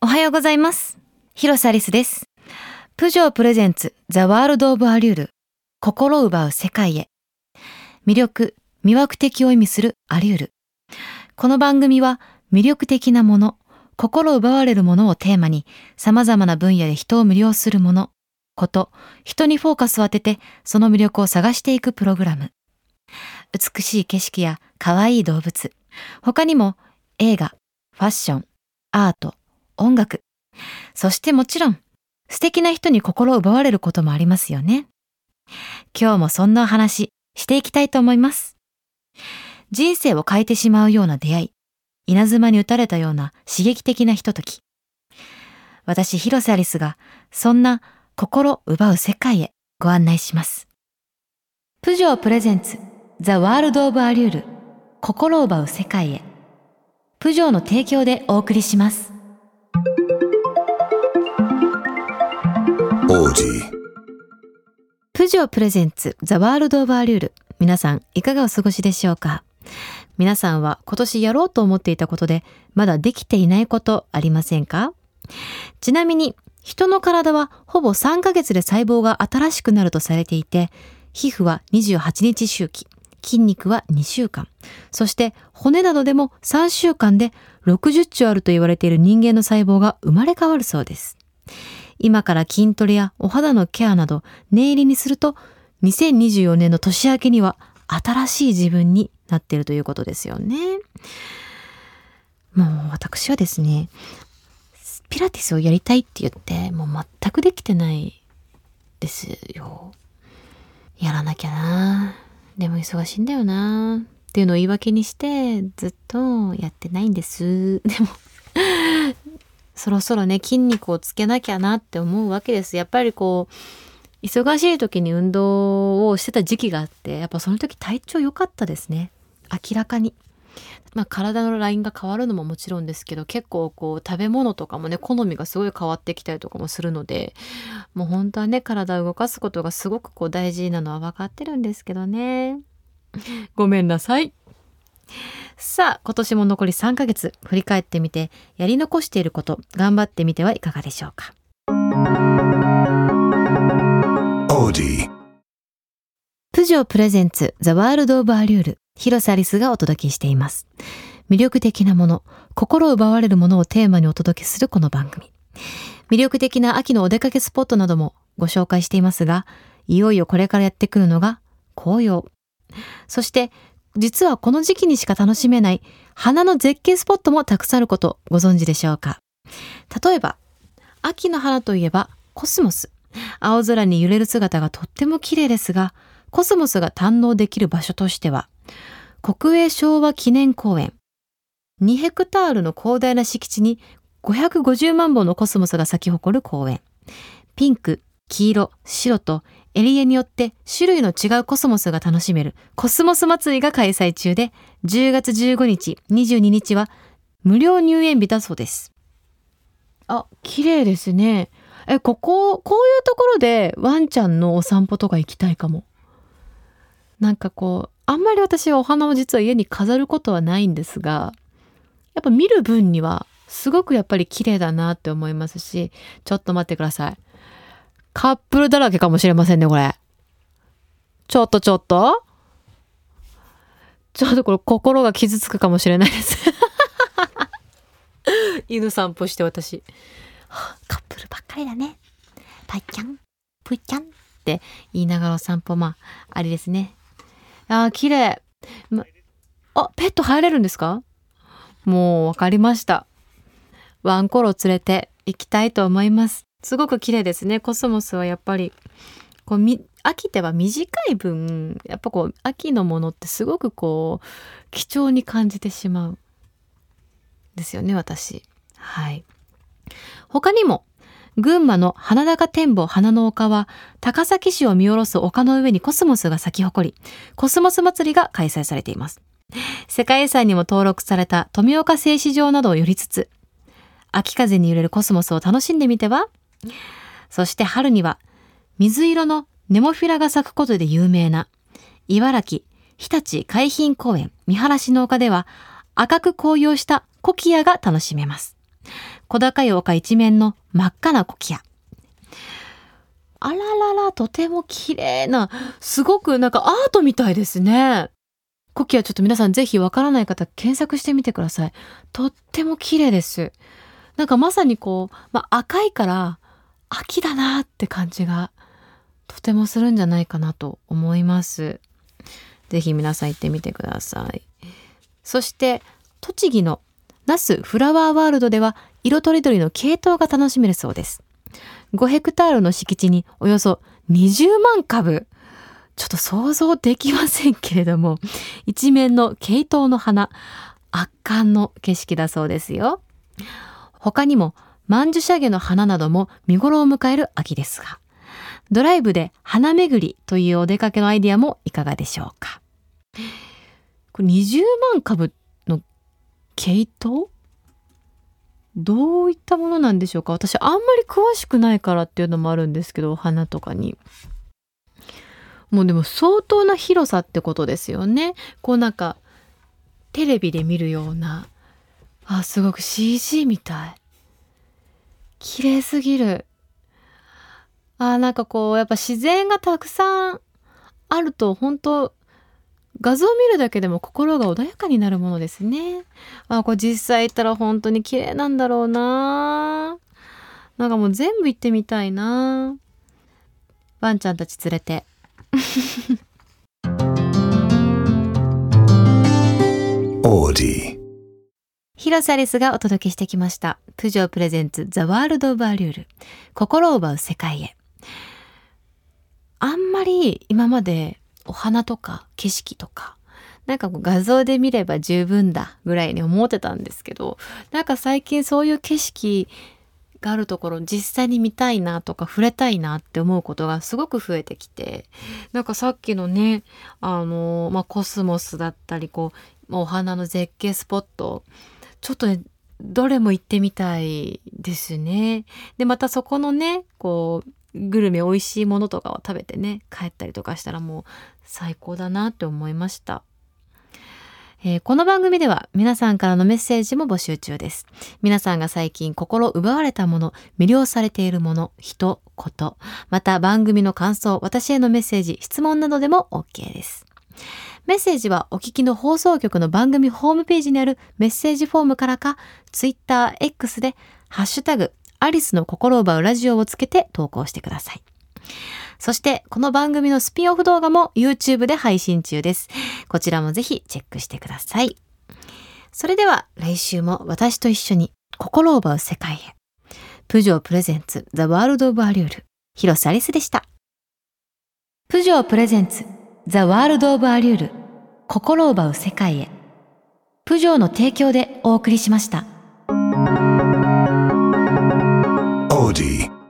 おはようございます。広瀬アリスです。プジョープレゼンツザワールドオブアリュール心奪う世界へ魅力、魅惑的を意味するアリュールこの番組は魅力的なもの、心奪われるものをテーマに様々な分野で人を魅了するもの、こと、人にフォーカスを当ててその魅力を探していくプログラム。美しい景色や可愛い動物、他にも映画、ファッション、アート、音楽、そしてもちろん素敵な人に心を奪われることもありますよね。今日もそんなお話していきたいと思います。人生を変えてしまうような出会い、稲妻に打たれたような刺激的なひととき。私、広瀬アリスがそんな心奪う世界へご案内します。プジョープレゼンツザ・ワールド・オブ・アリュール心奪う世界へ。プジョーの提供でお送りします。Audi. プジョープレゼンツザワールドオブアリュール皆さんいかがお過ごしでしょうか？皆さんは今年やろうと思っていたことでまだできていないことありませんか？ちなみに人の体はほぼ3ヶ月で細胞が新しくなるとされていて皮膚は28日周期筋肉は2週間そして骨などでも3週間で60兆あると言われている人間の細胞が生まれ変わるそうです今から筋トレやお肌のケアなど念入りにすると2024年の年明けには新しい自分になっているということですよね。もう私はですね、ピラティスをやりたいって言ってもう全くできてないですよ。やらなきゃな。でも忙しいんだよな。っていうのを言い訳にしてずっとやってないんです。でもそろそろね筋肉をつけなきゃなって思うわけですやっぱりこう忙しい時に運動をしてた時期があってやっぱその時体調良かったですね明らかに。まあ、体のラインが変わるのももちろんですけど結構こう食べ物とかもね好みがすごい変わってきたりとかもするのでもう本当はね体を動かすことがすごくこう大事なのは分かってるんですけどね。ごめんなさい。さあ今年も残り3ヶ月振り返ってみてやり残していること頑張ってみてはいかがでしょうか.プジョープレゼンツザワールドオブアリュール広瀬アリスがお届けしています。魅力的なもの心奪われるものをテーマにお届けするこの番組。魅力的な秋のお出かけスポットなどもご紹介していますがいよいよこれからやってくるのが紅葉。そして実はこの時期にしか楽しめない花の絶景スポットもたくさんあることご存知でしょうか。例えば秋の花といえばコスモス。青空に揺れる姿がとっても綺麗ですがコスモスが堪能できる場所としては国営昭和記念公園。2ヘクタールの広大な敷地に550万本のコスモスが咲き誇る公園。ピンク黄色白とエリアによって種類の違うコスモスが楽しめるコスモス祭りが開催中で10月15日22日は無料入園日だそうです。あ綺麗ですね。えこここういうところでワンちゃんのお散歩とか行きたいかも。なんかこうあんまり私はお花を実は家に飾ることはないんですがやっぱ見る分にはすごくやっぱり綺麗だなって思いますしちょっと待ってください。カップルだらけかもしれませんねこれ。ちょっとちょっと。ちょっとこれ心が傷つくかもしれないです。犬散歩して私。はあカップルばっかりだね。パイちゃんプイちゃんって言いながらお散歩まあありですねあ綺麗、ま、あペット入れるんですか？もうわかりました。ワンコロ連れて行きたいと思います。すごく綺麗ですね。コスモスはやっぱり。こうみ秋っては短い分やっぱこう秋のものってすごくこう貴重に感じてしまうですよね私。はい。他にも群馬の花高展望花の丘は高崎市を見下ろす丘の上にコスモスが咲き誇りコスモス祭りが開催されています世界遺産にも登録された富岡製糸場などを寄りつつ秋風に揺れるコスモスを楽しんでみては？そして春には水色のネモフィラが咲くことで有名な茨城日立海浜公園見晴らしの丘では赤く紅葉したコキアが楽しめます。小高い丘一面の真っ赤なコキア。あららら、とても綺麗な、すごくなんかアートみたいですね。コキアちょっと皆さんぜひわからない方検索してみてください。とっても綺麗です。なんかまさにこう、まあ、赤いから秋だなって感じがとてもするんじゃないかなと思います。ぜひ皆さん行ってみてください。そして栃木の那須フラワーワールドでは色とりどりの系統が楽しめるそうです。5ヘクタールの敷地におよそ20万株。ちょっと想像できませんけれども、一面の系統の花、圧巻の景色だそうですよ。他にも、曼珠沙華の花なども見頃を迎える秋ですが、ドライブで花巡りというお出かけのアイディアもいかがでしょうか。これ20万株の系統？どういったものなんでしょうか？私あんまり詳しくないからっていうのもあるんですけどお花とかに。もうでも相当な広さってことですよね。こうなんかテレビで見るようなあすごく CG みたい。綺麗すぎる。あなんかこうやっぱ自然がたくさんあると本当画像を見るだけでも心が穏やかになるものですね。あ、これ実際行ったら本当に綺麗なんだろうななんかもう全部行ってみたいなワンちゃんたち連れて。オーディ広瀬アリスがお届けしてきました。プジョープレゼンツザワールドオブアリュール。心を奪う世界へ。あんまり今までお花とか景色とかなんかこう画像で見れば十分だぐらいに思ってたんですけどなんか最近そういう景色があるところ実際に見たいなとか触れたいなって思うことがすごく増えてきてなんかさっきのねあの、まあ、コスモスだったりこうお花の絶景スポットちょっとねどれも行ってみたいですね。でまたそこのねこうグルメ美味しいものとかを食べてね帰ったりとかしたらもう最高だなって思いました。えー、この番組では皆さんからのメッセージも募集中です。皆さんが最近心奪われたもの、魅了されているもの、人、こと、また番組の感想、私へのメッセージ、質問などでも OK です。メッセージはお聞きの放送局の番組ホームページにあるメッセージフォームからか、Twitter X でハッシュタグアリスの心を奪うラジオをつけて投稿してください。そして、この番組のスピンオフ動画も YouTube で配信中です。こちらもぜひチェックしてください。それでは来週も私と一緒に心を奪う世界へ。プジョープレゼンツザワールドオブアリュール広瀬アリスでした。プジョープレゼンツザワールドオブアリュール心を奪う世界へ。プジョーの提供でお送りしました。Audi.